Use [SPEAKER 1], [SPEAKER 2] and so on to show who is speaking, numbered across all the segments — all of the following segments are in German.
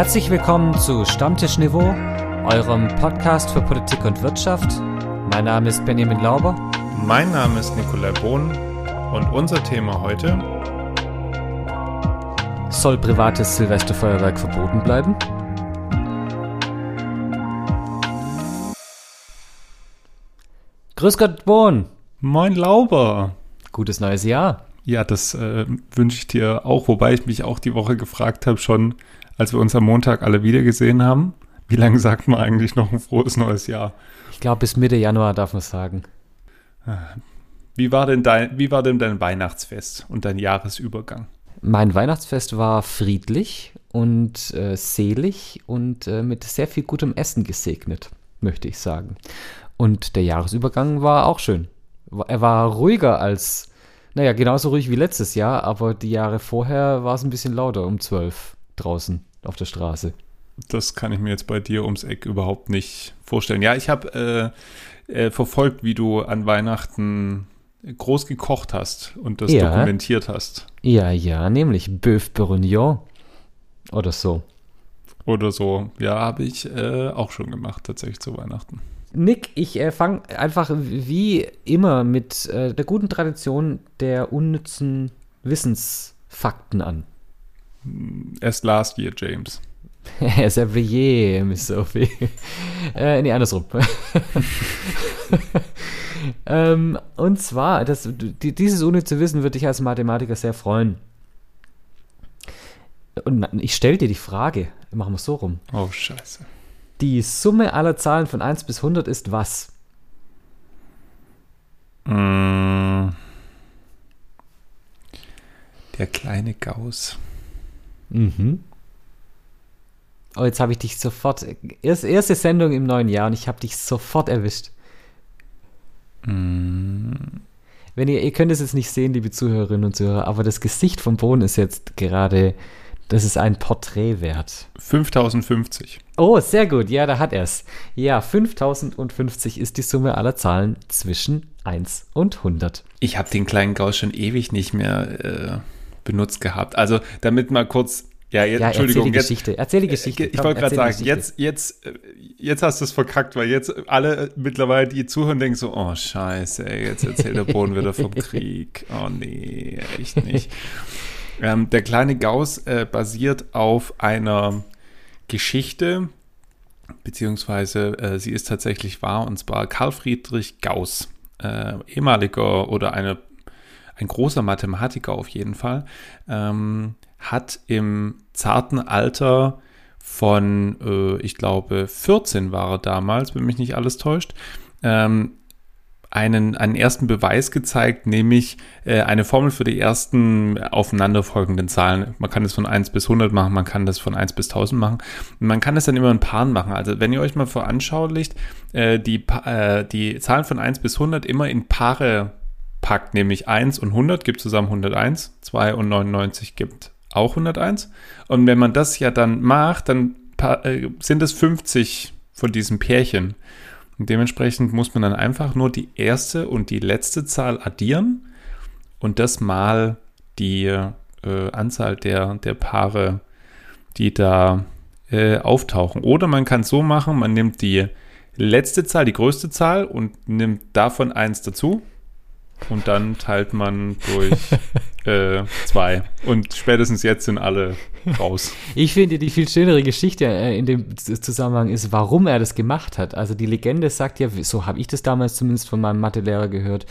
[SPEAKER 1] Herzlich willkommen zu Stammtisch Niveau, eurem Podcast für Politik und Wirtschaft. Mein Name ist Benjamin Lauber.
[SPEAKER 2] Mein Name ist Nikolai Bohn und unser Thema heute
[SPEAKER 1] Soll privates Silvesterfeuerwerk verboten bleiben? Grüß Gott, Bohn.
[SPEAKER 2] Moin Lauber.
[SPEAKER 1] Gutes neues Jahr.
[SPEAKER 2] Ja, das äh, wünsche ich dir auch, wobei ich mich auch die Woche gefragt habe, schon als wir uns am Montag alle wieder gesehen haben, wie lange sagt man eigentlich noch ein frohes neues Jahr?
[SPEAKER 1] Ich glaube, bis Mitte Januar darf man sagen.
[SPEAKER 2] Wie war denn dein, wie war denn dein Weihnachtsfest und dein Jahresübergang?
[SPEAKER 1] Mein Weihnachtsfest war friedlich und äh, selig und äh, mit sehr viel gutem Essen gesegnet, möchte ich sagen. Und der Jahresübergang war auch schön. Er war ruhiger als, naja, genauso ruhig wie letztes Jahr, aber die Jahre vorher war es ein bisschen lauter um zwölf draußen auf der Straße.
[SPEAKER 2] Das kann ich mir jetzt bei dir ums Eck überhaupt nicht vorstellen. Ja, ich habe äh, äh, verfolgt, wie du an Weihnachten groß gekocht hast und das
[SPEAKER 1] Ja.
[SPEAKER 2] dokumentiert hast.
[SPEAKER 1] Ja, ja, nämlich Bœuf Bourguignon oder so.
[SPEAKER 2] Oder so. Ja, habe ich äh, auch schon gemacht, tatsächlich zu Weihnachten.
[SPEAKER 1] Nick, ich äh, fange einfach wie immer mit äh, der guten Tradition der unnützen Wissensfakten an.
[SPEAKER 2] Erst last year, James.
[SPEAKER 1] Servier, Miss Sophie. äh, nee, andersrum. ähm, und zwar, das, die, dieses unnütze Wissen wird dich als Mathematiker sehr freuen. Und ich stelle dir die Frage, machen wir es so rum.
[SPEAKER 2] Oh, scheiße.
[SPEAKER 1] Die Summe aller Zahlen von 1 bis 100 ist was?
[SPEAKER 2] Mm. Der kleine Gauss.
[SPEAKER 1] Mhm. Oh, jetzt habe ich dich sofort. Erst, erste Sendung im neuen Jahr und ich habe dich sofort erwischt.
[SPEAKER 2] Mm.
[SPEAKER 1] Wenn ihr, ihr könnt es jetzt nicht sehen, liebe Zuhörerinnen und Zuhörer, aber das Gesicht vom Boden ist jetzt gerade, das ist ein Porträt wert.
[SPEAKER 2] 5050.
[SPEAKER 1] Oh, sehr gut, ja, da hat er es. Ja, 5050 ist die Summe aller Zahlen zwischen 1 und 100.
[SPEAKER 2] Ich habe den kleinen Gauss schon ewig nicht mehr äh, benutzt gehabt. Also, damit mal kurz. Ja, jetzt,
[SPEAKER 1] Ja,
[SPEAKER 2] Entschuldigung.
[SPEAKER 1] erzähl die
[SPEAKER 2] jetzt,
[SPEAKER 1] Geschichte. Erzähl die Geschichte.
[SPEAKER 2] Ich wollte gerade sagen, jetzt, jetzt, äh, jetzt hast du es verkackt, weil jetzt alle äh, mittlerweile, die zuhören, denken so, oh scheiße, ey, jetzt erzählt der Boden wieder vom Krieg. Oh nee, echt nicht. ähm, der kleine Gauss äh, basiert auf einer Geschichte, beziehungsweise äh, sie ist tatsächlich wahr, und zwar Karl Friedrich Gauss, äh, ehemaliger oder eine, ein großer Mathematiker auf jeden Fall, ähm, hat im zarten Alter von, äh, ich glaube, 14 war er damals, wenn mich nicht alles täuscht, ähm, einen, einen ersten Beweis gezeigt, nämlich äh, eine Formel für die ersten aufeinanderfolgenden Zahlen. Man kann das von 1 bis 100 machen, man kann das von 1 bis 1000 machen. Und man kann das dann immer in Paaren machen. Also wenn ihr euch mal veranschaulicht, äh, die, äh, die Zahlen von 1 bis 100 immer in Paare packt, nämlich 1 und 100 gibt zusammen 101, 2 und 99 gibt auch 101. Und wenn man das ja dann macht, dann äh, sind es 50 von diesen Pärchen. Und dementsprechend muss man dann einfach nur die erste und die letzte Zahl addieren und das mal die äh, Anzahl der, der Paare, die da äh, auftauchen. Oder man kann es so machen, man nimmt die letzte Zahl, die größte Zahl und nimmt davon eins dazu und dann teilt man durch äh, zwei. Und spätestens jetzt sind alle raus.
[SPEAKER 1] Ich finde, die viel schönere Geschichte äh, in dem Zusammenhang ist, warum er das gemacht hat. Also die Legende sagt ja, so habe ich das damals zumindest von meinem Mathelehrer gehört,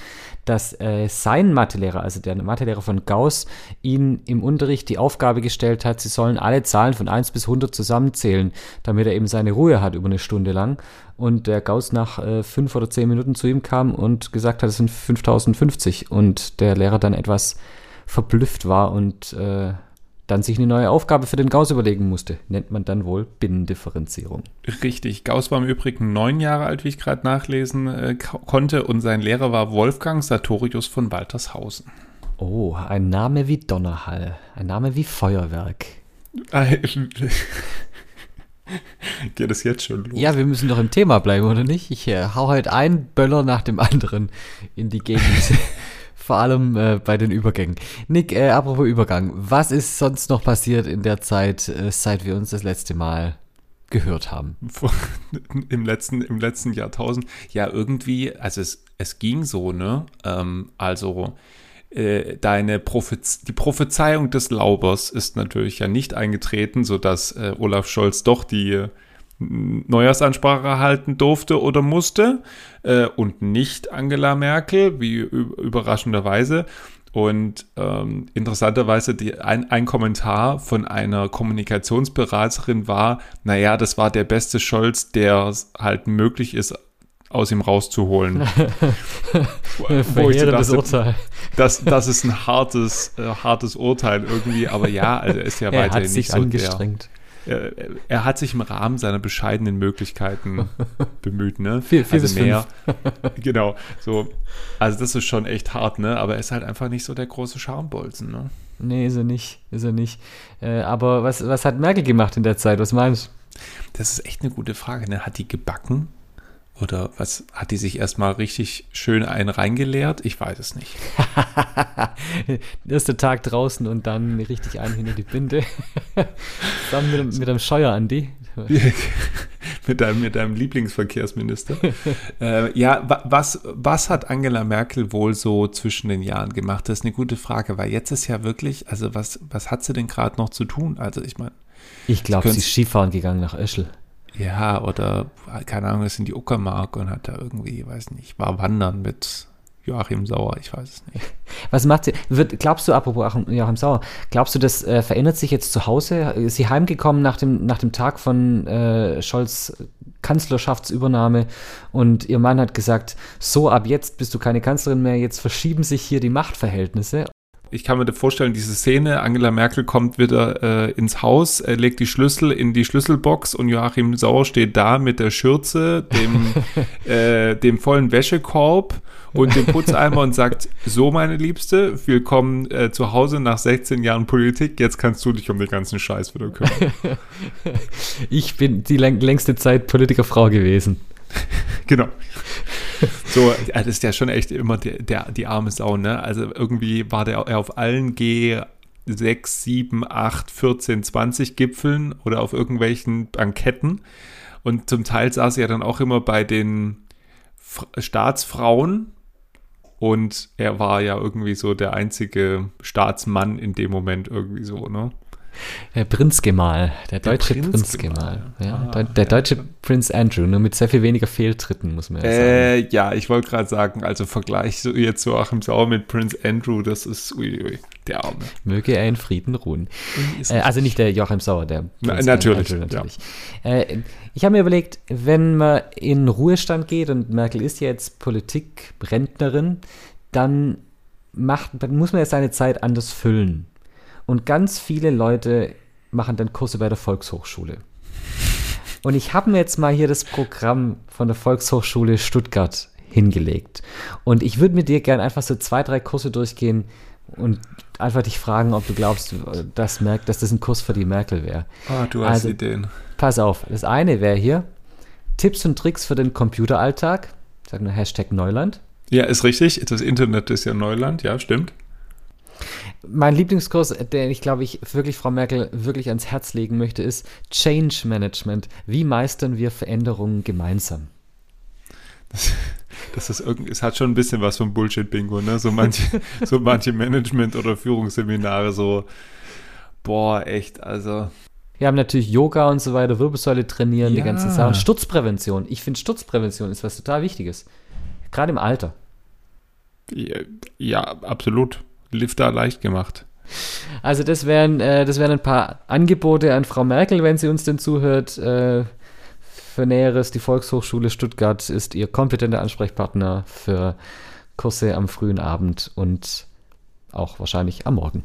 [SPEAKER 1] dass äh, sein Mathelehrer, also der Mathelehrer von Gauss, ihn im Unterricht die Aufgabe gestellt hat, sie sollen alle Zahlen von 1 bis 100 zusammenzählen, damit er eben seine Ruhe hat über eine Stunde lang. Und der Gauss nach äh, fünf oder zehn Minuten zu ihm kam und gesagt hat, es sind 5050. Und der Lehrer dann etwas verblüfft war und äh, dann sich eine neue Aufgabe für den Gauss überlegen musste. Nennt man dann wohl Binnendifferenzierung.
[SPEAKER 2] Richtig. Gauss war im Übrigen neun Jahre alt, wie ich gerade nachlesen äh, ko- konnte. Und sein Lehrer war Wolfgang Sartorius von Waltershausen.
[SPEAKER 1] Oh, ein Name wie Donnerhall. Ein Name wie Feuerwerk.
[SPEAKER 2] Geht es jetzt schon los?
[SPEAKER 1] Ja, wir müssen doch im Thema bleiben, oder nicht? Ich äh, hau halt einen Böller nach dem anderen in die Gegend Vor allem äh, bei den Übergängen. Nick, äh, apropos Übergang, was ist sonst noch passiert in der Zeit, äh, seit wir uns das letzte Mal gehört haben?
[SPEAKER 2] Im letzten, im letzten Jahrtausend. Ja, irgendwie, also es, es ging so, ne? Ähm, also äh, deine Prophez die Prophezeiung des Laubers ist natürlich ja nicht eingetreten, sodass äh, Olaf Scholz doch die Neujahrsansprache halten durfte oder musste äh, und nicht Angela Merkel, wie überraschenderweise. Und ähm, interessanterweise die, ein, ein Kommentar von einer Kommunikationsberaterin war, naja, das war der beste Scholz, der halt möglich ist, aus ihm rauszuholen.
[SPEAKER 1] wo ich dachte, Urteil.
[SPEAKER 2] Das, das ist ein hartes, äh, hartes Urteil irgendwie, aber ja, also er ist ja
[SPEAKER 1] er
[SPEAKER 2] weiterhin
[SPEAKER 1] hat sich
[SPEAKER 2] nicht so
[SPEAKER 1] angestrengt.
[SPEAKER 2] Der, er, er, hat sich im Rahmen seiner bescheidenen Möglichkeiten bemüht, ne?
[SPEAKER 1] Vier, vier
[SPEAKER 2] also mehr. genau, so. Also das ist schon echt hart, ne? Aber er ist halt einfach nicht so der große Schambolzen, ne?
[SPEAKER 1] Nee, ist er nicht, ist er nicht. Äh, aber was, was hat Merkel gemacht in der Zeit? Was meinst du?
[SPEAKER 2] Das ist echt eine gute Frage, ne? Hat die gebacken? Oder was hat die sich erstmal richtig schön einen reingeleert? Ich weiß es nicht.
[SPEAKER 1] Erster Tag draußen und dann richtig einen hinter die Binde. Zusammen mit, mit einem Scheuer, Andi.
[SPEAKER 2] mit, deinem, mit deinem Lieblingsverkehrsminister. äh, ja, was, was hat Angela Merkel wohl so zwischen den Jahren gemacht? Das ist eine gute Frage, weil jetzt ist ja wirklich, also was, was hat sie denn gerade noch zu tun? Also ich meine.
[SPEAKER 1] Ich glaube, sie ist Skifahren gegangen nach Öschel.
[SPEAKER 2] Ja, oder keine Ahnung, ist in die Uckermark und hat da irgendwie, weiß nicht, war wandern mit Joachim Sauer, ich weiß es nicht.
[SPEAKER 1] Was macht sie? Wird, glaubst du, apropos Joachim Sauer, glaubst du, das äh, verändert sich jetzt zu Hause? Ist sie heimgekommen nach dem, nach dem Tag von äh, Scholz Kanzlerschaftsübernahme und ihr Mann hat gesagt, so ab jetzt bist du keine Kanzlerin mehr, jetzt verschieben sich hier die Machtverhältnisse
[SPEAKER 2] ich kann mir vorstellen, diese Szene, Angela Merkel kommt wieder äh, ins Haus, äh, legt die Schlüssel in die Schlüsselbox und Joachim Sauer steht da mit der Schürze, dem, äh, dem vollen Wäschekorb und dem Putzeimer und sagt, so meine Liebste, willkommen äh, zu Hause nach 16 Jahren Politik, jetzt kannst du dich um den ganzen Scheiß wieder kümmern.
[SPEAKER 1] ich bin die längste Zeit Politikerfrau gewesen.
[SPEAKER 2] genau. So, das ist ja schon echt immer der, der, die arme Sau, ne? Also irgendwie war der auf allen G 6, 7, 8, 14, 20 Gipfeln oder auf irgendwelchen Banketten. Und zum Teil saß er dann auch immer bei den F Staatsfrauen. Und er war ja irgendwie so der einzige Staatsmann in dem Moment irgendwie so, ne?
[SPEAKER 1] Der Prinzgemahl, der deutsche der Prinzgemahl. Prinz ja, ah, der deutsche ja. Prinz Andrew, nur mit sehr viel weniger Fehltritten, muss man ja sagen.
[SPEAKER 2] Äh, ja, ich wollte gerade sagen, also Vergleich so jetzt so Achim Sauer mit Prinz Andrew, das ist uiui, der Arme.
[SPEAKER 1] Möge er in Frieden ruhen. Äh, also nicht der Joachim Sauer, der
[SPEAKER 2] Prinz Na, natürlich, Andrew, natürlich.
[SPEAKER 1] Ja. Äh, ich habe mir überlegt, wenn man in Ruhestand geht und Merkel ist jetzt Politikrentnerin, dann macht, dann muss man ja seine Zeit anders füllen. Und ganz viele Leute machen dann Kurse bei der Volkshochschule. Und ich habe mir jetzt mal hier das Programm von der Volkshochschule Stuttgart hingelegt. Und ich würde mit dir gerne einfach so zwei, drei Kurse durchgehen und einfach dich fragen, ob du glaubst, dass, Mer dass das ein Kurs für die Merkel wäre.
[SPEAKER 2] Ah, du hast also, Ideen.
[SPEAKER 1] Pass auf, das eine wäre hier Tipps und Tricks für den Computeralltag. Ich sage nur Hashtag Neuland.
[SPEAKER 2] Ja, ist richtig. Das Internet ist ja Neuland, ja, stimmt.
[SPEAKER 1] Mein Lieblingskurs, den ich glaube ich wirklich Frau Merkel wirklich ans Herz legen möchte, ist Change Management. Wie meistern wir Veränderungen gemeinsam?
[SPEAKER 2] Das, das ist irgendwie, es hat schon ein bisschen was von Bullshit-Bingo, ne? So manche, so manche Management- oder Führungsseminare, so, boah, echt, also.
[SPEAKER 1] Wir haben natürlich Yoga und so weiter, Wirbelsäule trainieren, ja. die ganzen Sachen. Sturzprävention. Ich finde, Sturzprävention ist was total Wichtiges. Gerade im Alter.
[SPEAKER 2] Ja, ja absolut. Lifter leicht gemacht.
[SPEAKER 1] Also das wären, äh, das wären ein paar Angebote an Frau Merkel, wenn sie uns denn zuhört. Äh, für Näheres, die Volkshochschule Stuttgart ist ihr kompetenter Ansprechpartner für Kurse am frühen Abend und auch wahrscheinlich am Morgen.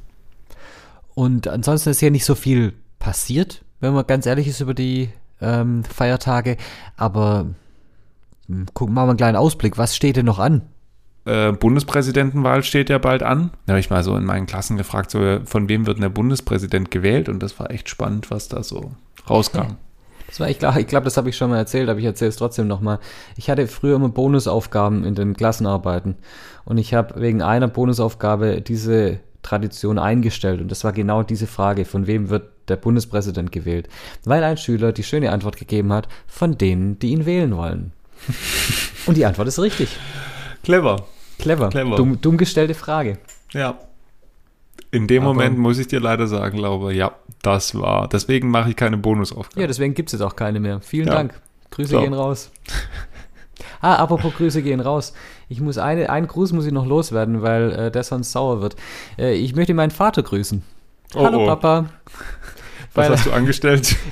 [SPEAKER 1] Und ansonsten ist hier nicht so viel passiert, wenn man ganz ehrlich ist über die ähm, Feiertage. Aber hm, gucken wir mal einen kleinen Ausblick. Was steht denn noch an?
[SPEAKER 2] Äh, Bundespräsidentenwahl steht ja bald an. Da habe ich mal so in meinen Klassen gefragt, so, von wem wird denn der Bundespräsident gewählt? Und das war echt spannend, was da so rauskam.
[SPEAKER 1] Das war, ich glaube, ich glaub, das habe ich schon mal erzählt, aber ich erzähle es trotzdem nochmal. Ich hatte früher immer Bonusaufgaben in den Klassenarbeiten. Und ich habe wegen einer Bonusaufgabe diese Tradition eingestellt. Und das war genau diese Frage, von wem wird der Bundespräsident gewählt? Weil ein Schüler die schöne Antwort gegeben hat, von denen, die ihn wählen wollen. Und die Antwort ist richtig.
[SPEAKER 2] Clever.
[SPEAKER 1] Clever.
[SPEAKER 2] Clever.
[SPEAKER 1] Dumm, dumm gestellte Frage.
[SPEAKER 2] Ja. In dem
[SPEAKER 1] Aber-
[SPEAKER 2] Moment muss ich dir leider sagen, Laura, ja, das war. Deswegen mache ich keine Bonusaufgabe.
[SPEAKER 1] Ja, deswegen gibt es jetzt auch keine mehr. Vielen
[SPEAKER 2] Ja.
[SPEAKER 1] Dank. Grüße
[SPEAKER 2] So.
[SPEAKER 1] gehen raus. Ah, apropos Grüße gehen raus. Ich muss eine, einen Gruß muss ich noch loswerden, weil äh, der sonst sauer wird. Äh, ich möchte meinen Vater grüßen.
[SPEAKER 2] Oh,
[SPEAKER 1] Hallo
[SPEAKER 2] oh.
[SPEAKER 1] Papa.
[SPEAKER 2] Was hast du angestellt?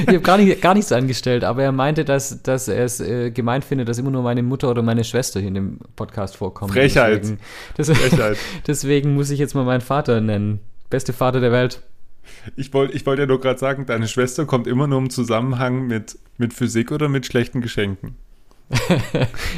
[SPEAKER 1] Ich habe gar, nicht, gar nichts angestellt, aber er meinte, dass, dass er es äh, gemeint findet, dass immer nur meine Mutter oder meine Schwester hier in dem Podcast vorkommen.
[SPEAKER 2] Frechheit.
[SPEAKER 1] Deswegen, das,
[SPEAKER 2] Frechheit.
[SPEAKER 1] deswegen muss ich jetzt mal meinen Vater nennen. Beste Vater der Welt.
[SPEAKER 2] Ich wollte ich wollt ja nur gerade sagen, deine Schwester kommt immer nur im Zusammenhang mit, mit Physik oder mit schlechten Geschenken.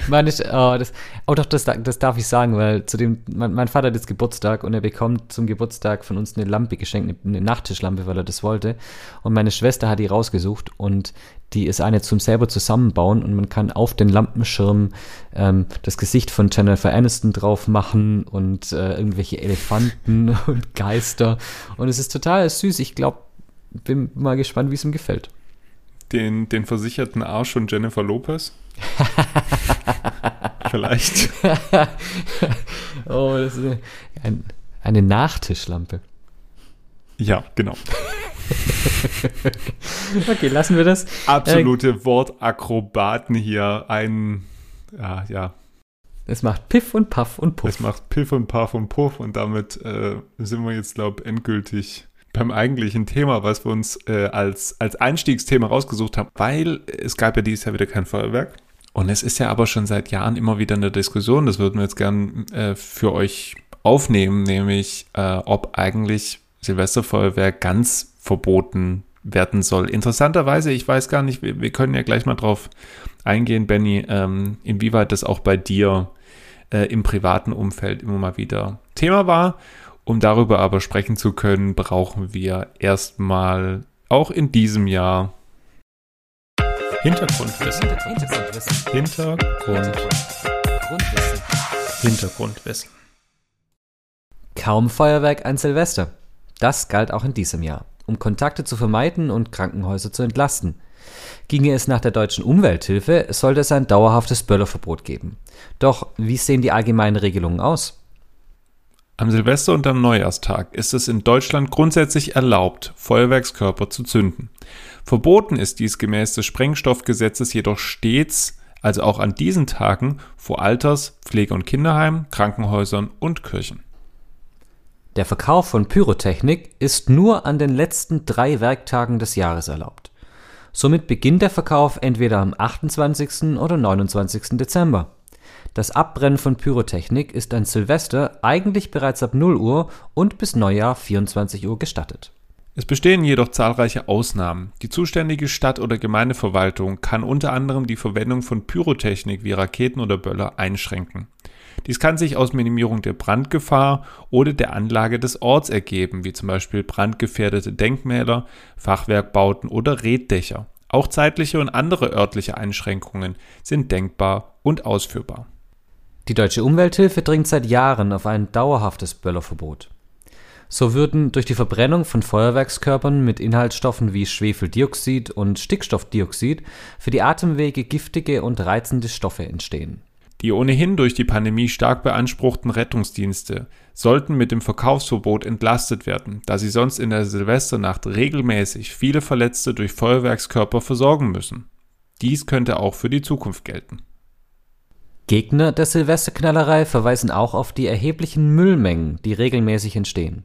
[SPEAKER 1] Meine, oh, das, oh doch, das, das darf ich sagen, weil zu dem, mein, mein Vater hat jetzt Geburtstag und er bekommt zum Geburtstag von uns eine Lampe geschenkt, eine, eine Nachttischlampe, weil er das wollte. Und meine Schwester hat die rausgesucht und die ist eine zum selber zusammenbauen und man kann auf den Lampenschirm ähm, das Gesicht von Jennifer Aniston drauf machen und äh, irgendwelche Elefanten und Geister. Und es ist total süß. Ich glaube, bin mal gespannt, wie es ihm gefällt.
[SPEAKER 2] Den, den versicherten Arsch von Jennifer Lopez? Vielleicht.
[SPEAKER 1] oh, das ist eine, ein, eine Nachtischlampe.
[SPEAKER 2] Ja, genau.
[SPEAKER 1] Okay, lassen wir das.
[SPEAKER 2] Absolute Wortakrobaten hier. Ein, ja, ja,
[SPEAKER 1] Es macht Piff und Puff und Puff.
[SPEAKER 2] es macht Piff und Puff und Puff und damit äh, sind wir jetzt, glaube ich, endgültig beim eigentlichen Thema, was wir uns äh, als, als Einstiegsthema rausgesucht haben, weil es gab ja dieses Jahr wieder kein Feuerwerk. Und es ist ja aber schon seit Jahren immer wieder eine Diskussion, das würden wir jetzt gern äh, für euch aufnehmen, nämlich äh, ob eigentlich Silvesterfeuerwerk ganz verboten werden soll. Interessanterweise, ich weiß gar nicht, wir, wir können ja gleich mal drauf eingehen, Benny, ähm, inwieweit das auch bei dir äh, im privaten Umfeld immer mal wieder Thema war. Um darüber aber sprechen zu können, brauchen wir erstmal auch in diesem Jahr Hintergrundwissen.
[SPEAKER 1] Hintergrundwissen.
[SPEAKER 2] Hintergrund,
[SPEAKER 1] Grundwissen.
[SPEAKER 2] Hintergrundwissen.
[SPEAKER 1] Kaum Feuerwerk an Silvester. Das galt auch in diesem Jahr, um Kontakte zu vermeiden und Krankenhäuser zu entlasten. Ginge es nach der deutschen Umwelthilfe, sollte es ein dauerhaftes Böllerverbot geben. Doch wie sehen die allgemeinen Regelungen aus?
[SPEAKER 2] Am Silvester und am Neujahrstag ist es in Deutschland grundsätzlich erlaubt, Feuerwerkskörper zu zünden. Verboten ist dies gemäß des Sprengstoffgesetzes jedoch stets, also auch an diesen Tagen, vor Alters-, Pflege- und Kinderheimen, Krankenhäusern und Kirchen.
[SPEAKER 1] Der Verkauf von Pyrotechnik ist nur an den letzten drei Werktagen des Jahres erlaubt. Somit beginnt der Verkauf entweder am 28. oder 29. Dezember. Das Abbrennen von Pyrotechnik ist an Silvester eigentlich bereits ab 0 Uhr und bis Neujahr 24 Uhr gestattet.
[SPEAKER 2] Es bestehen jedoch zahlreiche Ausnahmen. Die zuständige Stadt- oder Gemeindeverwaltung kann unter anderem die Verwendung von Pyrotechnik wie Raketen oder Böller einschränken. Dies kann sich aus Minimierung der Brandgefahr oder der Anlage des Orts ergeben, wie zum Beispiel brandgefährdete Denkmäler, Fachwerkbauten oder Reddächer. Auch zeitliche und andere örtliche Einschränkungen sind denkbar und ausführbar.
[SPEAKER 1] Die Deutsche Umwelthilfe dringt seit Jahren auf ein dauerhaftes Böllerverbot. So würden durch die Verbrennung von Feuerwerkskörpern mit Inhaltsstoffen wie Schwefeldioxid und Stickstoffdioxid für die Atemwege giftige und reizende Stoffe entstehen.
[SPEAKER 2] Die ohnehin durch die Pandemie stark beanspruchten Rettungsdienste sollten mit dem Verkaufsverbot entlastet werden, da sie sonst in der Silvesternacht regelmäßig viele Verletzte durch Feuerwerkskörper versorgen müssen. Dies könnte auch für die Zukunft gelten.
[SPEAKER 1] Gegner der Silvesterknallerei verweisen auch auf die erheblichen Müllmengen, die regelmäßig entstehen.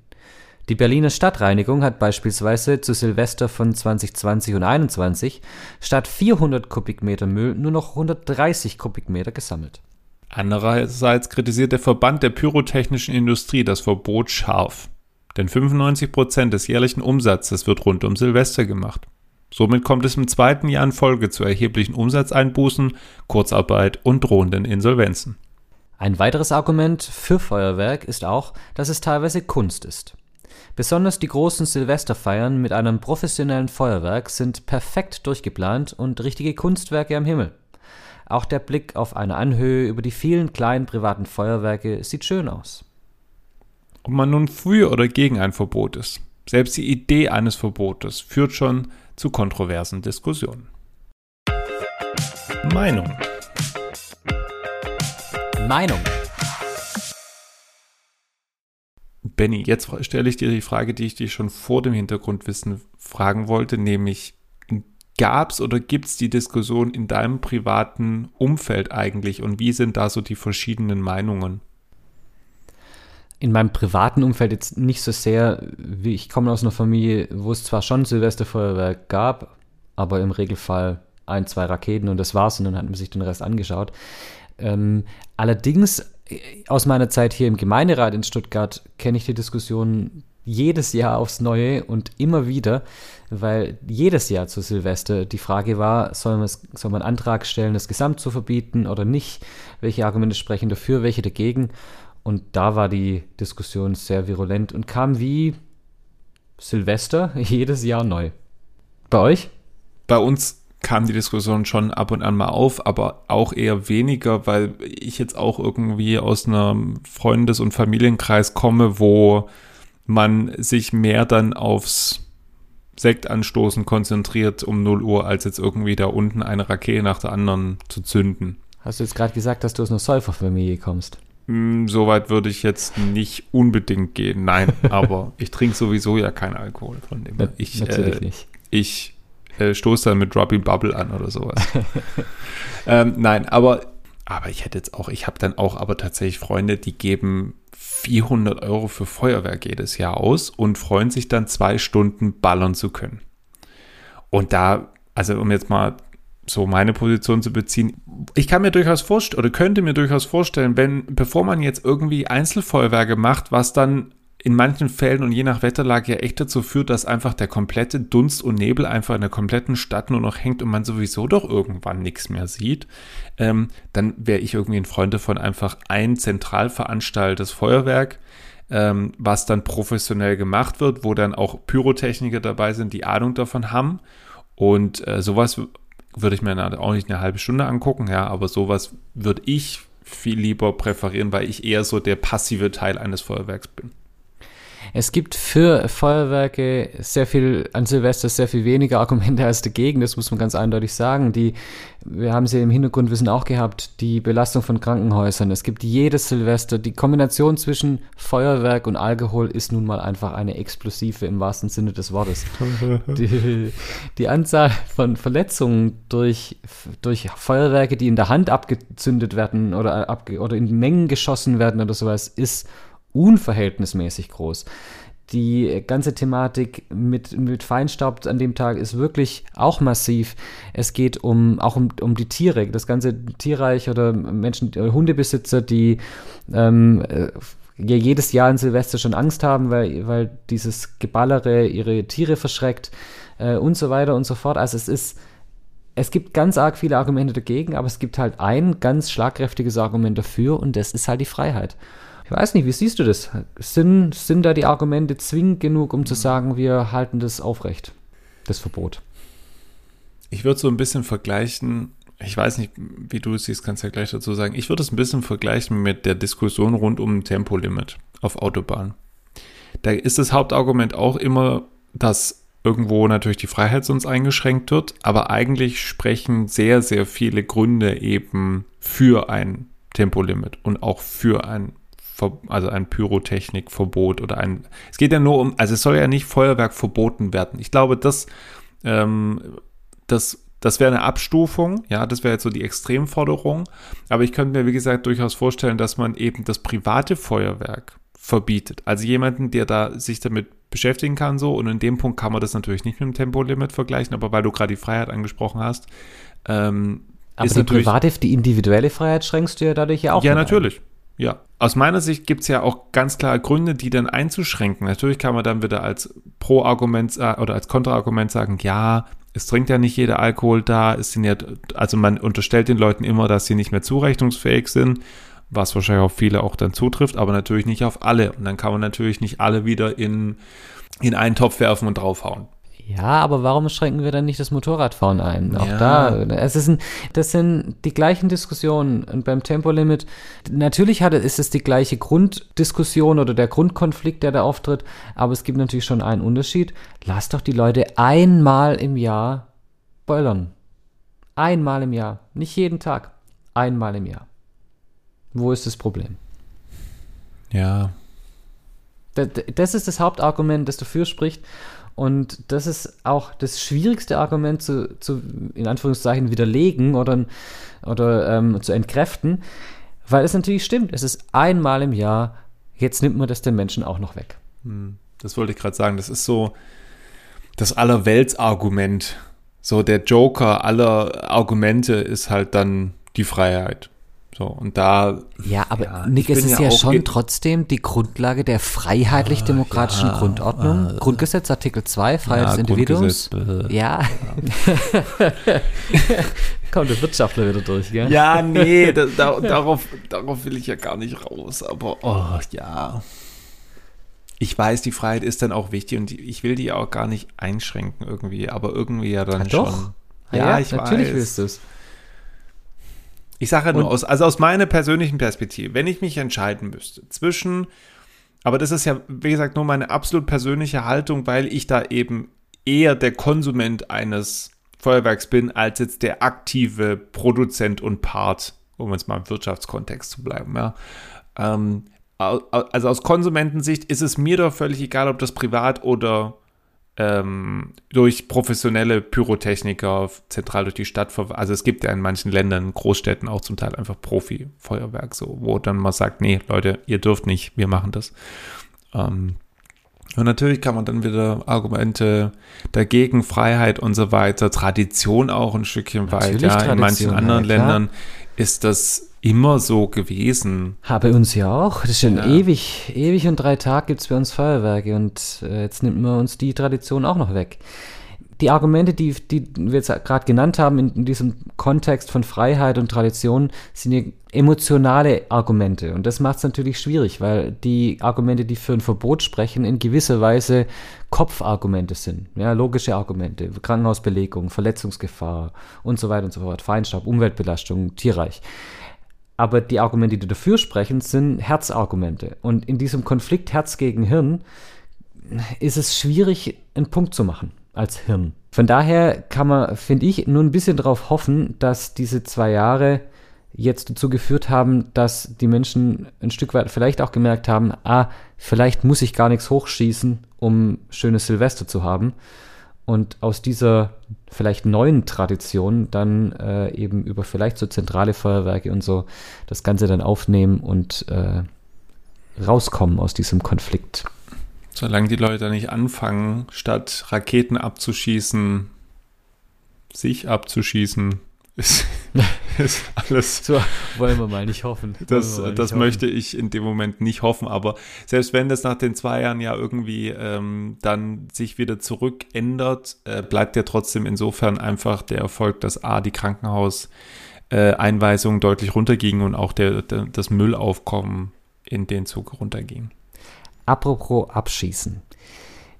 [SPEAKER 1] Die Berliner Stadtreinigung hat beispielsweise zu Silvester von 2020 und 2021 statt 400 Kubikmeter Müll nur noch 130 Kubikmeter gesammelt.
[SPEAKER 2] Andererseits kritisiert der Verband der pyrotechnischen Industrie das Verbot scharf. Denn 95 Prozent des jährlichen Umsatzes wird rund um Silvester gemacht. Somit kommt es im zweiten Jahr in Folge zu erheblichen Umsatzeinbußen, Kurzarbeit und drohenden Insolvenzen.
[SPEAKER 1] Ein weiteres Argument für Feuerwerk ist auch, dass es teilweise Kunst ist. Besonders die großen Silvesterfeiern mit einem professionellen Feuerwerk sind perfekt durchgeplant und richtige Kunstwerke am Himmel. Auch der Blick auf eine Anhöhe über die vielen kleinen privaten Feuerwerke sieht schön aus.
[SPEAKER 2] Ob man nun für oder gegen ein Verbot ist, selbst die Idee eines Verbotes führt schon zu kontroversen Diskussionen. Meinung.
[SPEAKER 1] Meinung.
[SPEAKER 2] Benny, jetzt stelle ich dir die Frage, die ich dir schon vor dem Hintergrundwissen fragen wollte, nämlich gab es oder gibt es die Diskussion in deinem privaten Umfeld eigentlich und wie sind da so die verschiedenen Meinungen?
[SPEAKER 1] In meinem privaten Umfeld jetzt nicht so sehr, wie ich komme aus einer Familie, wo es zwar schon Silvesterfeuerwerk gab, aber im Regelfall ein, zwei Raketen und das war's und dann hat man sich den Rest angeschaut. Ähm, allerdings aus meiner Zeit hier im Gemeinderat in Stuttgart kenne ich die Diskussion jedes Jahr aufs Neue und immer wieder, weil jedes Jahr zu Silvester die Frage war, soll man, soll man einen Antrag stellen, das Gesamt zu verbieten oder nicht? Welche Argumente sprechen dafür, welche dagegen? Und da war die Diskussion sehr virulent und kam wie Silvester jedes Jahr neu. Bei euch?
[SPEAKER 2] Bei uns kam die Diskussion schon ab und an mal auf, aber auch eher weniger, weil ich jetzt auch irgendwie aus einem Freundes- und Familienkreis komme, wo man sich mehr dann aufs Sektanstoßen konzentriert um 0 Uhr, als jetzt irgendwie da unten eine Rakete nach der anderen zu zünden.
[SPEAKER 1] Hast du jetzt gerade gesagt, dass du aus einer Säuferfamilie kommst?
[SPEAKER 2] Mm, Soweit würde ich jetzt nicht unbedingt gehen, nein, aber ich trinke sowieso ja keinen Alkohol von dem. Ich,
[SPEAKER 1] Natürlich
[SPEAKER 2] äh,
[SPEAKER 1] nicht.
[SPEAKER 2] ich äh, stoße dann mit Dropping Bubble an oder sowas. ähm, nein, aber, aber ich hätte jetzt auch, ich habe dann auch aber tatsächlich Freunde, die geben 400 Euro für Feuerwerk jedes Jahr aus und freuen sich dann zwei Stunden ballern zu können. Und da, also um jetzt mal so meine Position zu beziehen, ich kann mir durchaus vorstellen oder könnte mir durchaus vorstellen, wenn, bevor man jetzt irgendwie Einzelfeuerwerke macht, was dann in manchen Fällen und je nach Wetterlage ja echt dazu führt, dass einfach der komplette Dunst und Nebel einfach in der kompletten Stadt nur noch hängt und man sowieso doch irgendwann nichts mehr sieht, ähm, dann wäre ich irgendwie ein Freund davon, einfach ein zentral veranstaltetes Feuerwerk, ähm, was dann professionell gemacht wird, wo dann auch Pyrotechniker dabei sind, die Ahnung davon haben. Und äh, sowas würde ich mir auch nicht eine halbe Stunde angucken, ja, aber sowas würde ich viel lieber präferieren, weil ich eher so der passive Teil eines Feuerwerks bin.
[SPEAKER 1] Es gibt für Feuerwerke sehr viel, an Silvester sehr viel weniger Argumente als dagegen, das muss man ganz eindeutig sagen. Die, wir haben sie im Hintergrundwissen auch gehabt, die Belastung von Krankenhäusern. Es gibt jedes Silvester, die Kombination zwischen Feuerwerk und Alkohol ist nun mal einfach eine explosive im wahrsten Sinne des Wortes. die, die Anzahl von Verletzungen durch, durch Feuerwerke, die in der Hand abgezündet werden oder, abge, oder in Mengen geschossen werden oder sowas, ist unverhältnismäßig groß. Die ganze Thematik mit, mit Feinstaub an dem Tag ist wirklich auch massiv. Es geht um, auch um, um die Tiere, das ganze Tierreich oder Menschen, äh, Hundebesitzer, die ähm, äh, jedes Jahr in Silvester schon Angst haben, weil, weil dieses Geballere ihre Tiere verschreckt äh, und so weiter und so fort. Also es ist, es gibt ganz arg viele Argumente dagegen, aber es gibt halt ein ganz schlagkräftiges Argument dafür und das ist halt die Freiheit. Ich weiß nicht, wie siehst du das? Sind, sind da die Argumente zwingend genug, um zu sagen, wir halten das aufrecht, das Verbot?
[SPEAKER 2] Ich würde so ein bisschen vergleichen, ich weiß nicht, wie du es siehst, kannst du ja gleich dazu sagen. Ich würde es ein bisschen vergleichen mit der Diskussion rund um Tempolimit auf Autobahn. Da ist das Hauptargument auch immer, dass irgendwo natürlich die Freiheit sonst eingeschränkt wird, aber eigentlich sprechen sehr, sehr viele Gründe eben für ein Tempolimit und auch für ein also ein Pyrotechnikverbot oder ein. Es geht ja nur um, also es soll ja nicht Feuerwerk verboten werden. Ich glaube, das, ähm, das, das wäre eine Abstufung, ja, das wäre jetzt so die Extremforderung. Aber ich könnte mir, wie gesagt, durchaus vorstellen, dass man eben das private Feuerwerk verbietet. Also jemanden, der da sich damit beschäftigen kann, so. Und in dem Punkt kann man das natürlich nicht mit dem Tempolimit vergleichen, aber weil du gerade die Freiheit angesprochen hast, ähm,
[SPEAKER 1] aber die private, die individuelle Freiheit schränkst du ja dadurch ja auch.
[SPEAKER 2] Ja, natürlich. Ein. Ja, aus meiner Sicht gibt es ja auch ganz klar Gründe, die dann einzuschränken. Natürlich kann man dann wieder als Pro-Argument oder als Kontraargument sagen, ja, es trinkt ja nicht jeder Alkohol da, es sind ja, also man unterstellt den Leuten immer, dass sie nicht mehr zurechnungsfähig sind, was wahrscheinlich auf viele auch dann zutrifft, aber natürlich nicht auf alle. Und dann kann man natürlich nicht alle wieder in, in einen Topf werfen und draufhauen.
[SPEAKER 1] Ja, aber warum schränken wir dann nicht das Motorradfahren ein? Auch
[SPEAKER 2] Ja.
[SPEAKER 1] da, es ist ein, das sind die gleichen Diskussionen und beim Tempolimit. Natürlich hat, ist es die gleiche Grunddiskussion oder der Grundkonflikt, der da auftritt, aber es gibt natürlich schon einen Unterschied. Lass doch die Leute einmal im Jahr böllern. Einmal im Jahr, nicht jeden Tag, einmal im Jahr. Wo ist das Problem?
[SPEAKER 2] Ja.
[SPEAKER 1] Da- da- Das ist das Hauptargument, das dafür spricht. Und das ist auch das schwierigste Argument zu, zu in Anführungszeichen, widerlegen oder, oder ähm, zu entkräften, weil es natürlich stimmt. Es ist einmal im Jahr, jetzt nimmt man das den Menschen auch noch weg.
[SPEAKER 2] Das wollte ich gerade sagen. Das ist so das Allerweltsargument. So der Joker aller Argumente ist halt dann die Freiheit. So, und da,
[SPEAKER 1] Ja, aber
[SPEAKER 2] Ja,
[SPEAKER 1] Nick,
[SPEAKER 2] ich
[SPEAKER 1] es ist
[SPEAKER 2] ja
[SPEAKER 1] ja, schon trotzdem die Grundlage der freiheitlich-demokratischen
[SPEAKER 2] ja,
[SPEAKER 1] Grundordnung.
[SPEAKER 2] äh,
[SPEAKER 1] Grundgesetz, Artikel 2, Freiheit
[SPEAKER 2] Ja,
[SPEAKER 1] des Individuums.
[SPEAKER 2] Äh.
[SPEAKER 1] Ja. Kommt der Wirtschaftler wieder durch, gell?
[SPEAKER 2] ja, nee, da, da, darauf, darauf will ich ja gar nicht raus. Aber, oh, ja. Ich weiß, die Freiheit ist dann auch wichtig und ich will die auch gar nicht einschränken irgendwie, aber irgendwie ja dann
[SPEAKER 1] Ja, doch.
[SPEAKER 2] schon.
[SPEAKER 1] Ja, natürlich
[SPEAKER 2] weiß.
[SPEAKER 1] willst du es.
[SPEAKER 2] Ich sage nur aus, also aus meiner persönlichen Perspektive, wenn ich mich entscheiden müsste zwischen, aber das ist ja, wie gesagt, nur meine absolut persönliche Haltung, weil ich da eben eher der Konsument eines Feuerwerks bin, als jetzt der aktive Produzent und Part, um jetzt mal im Wirtschaftskontext zu bleiben, ja. Ähm, also aus Konsumentensicht ist es mir doch völlig egal, ob das privat oder ähm, durch professionelle Pyrotechniker zentral durch die Stadt, ver- also es gibt ja in manchen Ländern, Großstädten auch zum Teil einfach Profi-Feuerwerk, so, wo dann man sagt, nee, Leute, ihr dürft nicht, wir machen das. Ähm, und natürlich kann man dann wieder Argumente dagegen, Freiheit und so weiter, Tradition auch ein Stückchen weit,
[SPEAKER 1] Natürlich
[SPEAKER 2] ja, in manchen anderen
[SPEAKER 1] ja.
[SPEAKER 2] Ländern ist das immer so gewesen.
[SPEAKER 1] Ha, bei uns ja auch. Das ist schon
[SPEAKER 2] Ja.
[SPEAKER 1] ewig, ewig und drei Tage gibt es bei uns Feuerwerke und äh, jetzt nimmt man uns die Tradition auch noch weg. Die Argumente, die, die wir jetzt gerade genannt haben in, in diesem Kontext von Freiheit und Tradition, sind ja emotionale Argumente. Und das macht es natürlich schwierig, weil die Argumente, die für ein Verbot sprechen, in gewisser Weise Kopfargumente sind. Ja, logische Argumente, Krankenhausbelegung, Verletzungsgefahr und so weiter und so fort, Feinstaub, Umweltbelastung, Tierreich. Aber die Argumente, die dafür sprechen, sind Herzargumente. Und in diesem Konflikt Herz gegen Hirn ist es schwierig, einen Punkt zu machen als Hirn. Von daher kann man, finde ich, nur ein bisschen darauf hoffen, dass diese zwei Jahre jetzt dazu geführt haben, dass die Menschen ein Stück weit vielleicht auch gemerkt haben, ah, vielleicht muss ich gar nichts hochschießen, um schönes Silvester zu haben. Und aus dieser vielleicht neuen Tradition dann äh, eben über vielleicht so zentrale Feuerwerke und so das Ganze dann aufnehmen und äh, rauskommen aus diesem Konflikt.
[SPEAKER 2] Solange die Leute nicht anfangen, statt Raketen abzuschießen, sich abzuschießen, ist, ist alles.
[SPEAKER 1] So wollen wir mal nicht hoffen.
[SPEAKER 2] Das, das
[SPEAKER 1] nicht
[SPEAKER 2] möchte ich in dem Moment nicht hoffen, aber selbst wenn das nach den zwei Jahren ja irgendwie ähm, dann sich wieder zurückändert, äh, bleibt ja trotzdem insofern einfach der Erfolg, dass A, die Krankenhauseinweisungen deutlich runtergingen und auch der, der, das Müllaufkommen in den Zug runterging.
[SPEAKER 1] Apropos abschießen.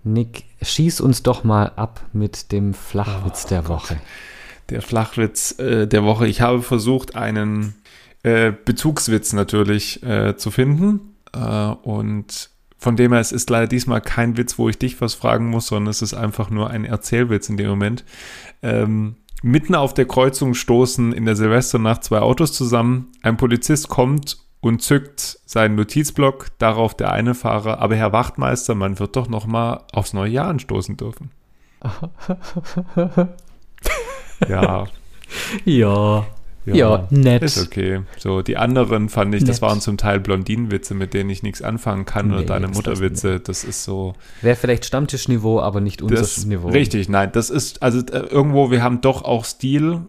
[SPEAKER 1] Nick, schieß uns doch mal ab mit dem Flachwitz der Woche.
[SPEAKER 2] Der Flachwitz äh, der Woche. Ich habe versucht, einen äh, Bezugswitz natürlich äh, zu finden. Äh, und von dem her, es ist leider diesmal kein Witz, wo ich dich was fragen muss, sondern es ist einfach nur ein Erzählwitz in dem Moment. Ähm, mitten auf der Kreuzung stoßen in der Silvesternacht zwei Autos zusammen. Ein Polizist kommt und zückt seinen Notizblock, darauf der eine Fahrer, aber Herr Wachtmeister, man wird doch noch mal aufs neue Jahr anstoßen dürfen. ja,
[SPEAKER 1] Ja. Ja, nett.
[SPEAKER 2] Ist okay. So, die anderen fand ich, das
[SPEAKER 1] Nett.
[SPEAKER 2] waren zum Teil Blondinenwitze, mit denen ich nichts anfangen kann, oder
[SPEAKER 1] Nee,
[SPEAKER 2] deine
[SPEAKER 1] das
[SPEAKER 2] Mutterwitze. Das ist so.
[SPEAKER 1] Wäre vielleicht Stammtischniveau, aber nicht unser
[SPEAKER 2] Das,
[SPEAKER 1] Niveau.
[SPEAKER 2] richtig, nein, das ist, also äh, irgendwo, wir haben doch auch Stil,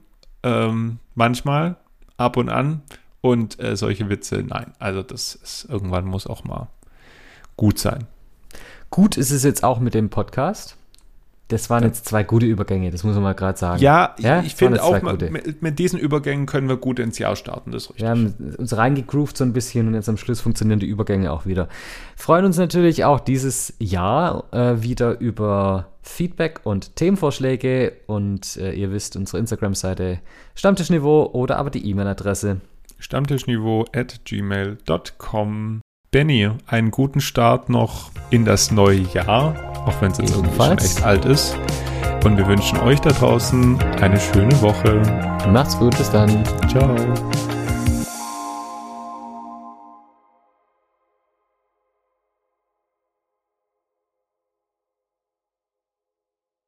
[SPEAKER 2] ähm, manchmal, ab und an. Und äh, solche Witze, nein. Also, das ist, irgendwann muss auch mal gut sein.
[SPEAKER 1] Gut ist es jetzt auch mit dem Podcast. Das waren jetzt zwei gute Übergänge, das muss man mal gerade sagen.
[SPEAKER 2] Ja, ich,
[SPEAKER 1] Ja,
[SPEAKER 2] ich
[SPEAKER 1] das
[SPEAKER 2] finde auch, mit, mit diesen Übergängen können wir gut ins Jahr starten, das ist richtig.
[SPEAKER 1] Wir haben uns reingegroovt so ein bisschen und jetzt am Schluss funktionieren die Übergänge auch wieder. Freuen uns natürlich auch dieses Jahr äh, wieder über Feedback und Themenvorschläge und äh, ihr wisst unsere Instagram-Seite Stammtischniveau oder aber die E-Mail-Adresse
[SPEAKER 2] Stammtischniveau at gmail.com. Benny, einen guten Start noch in das neue Jahr, auch wenn es jetzt irgendwie schon echt alt ist. Und wir wünschen euch da draußen eine schöne Woche.
[SPEAKER 1] Macht's gut, bis dann.
[SPEAKER 2] Ciao.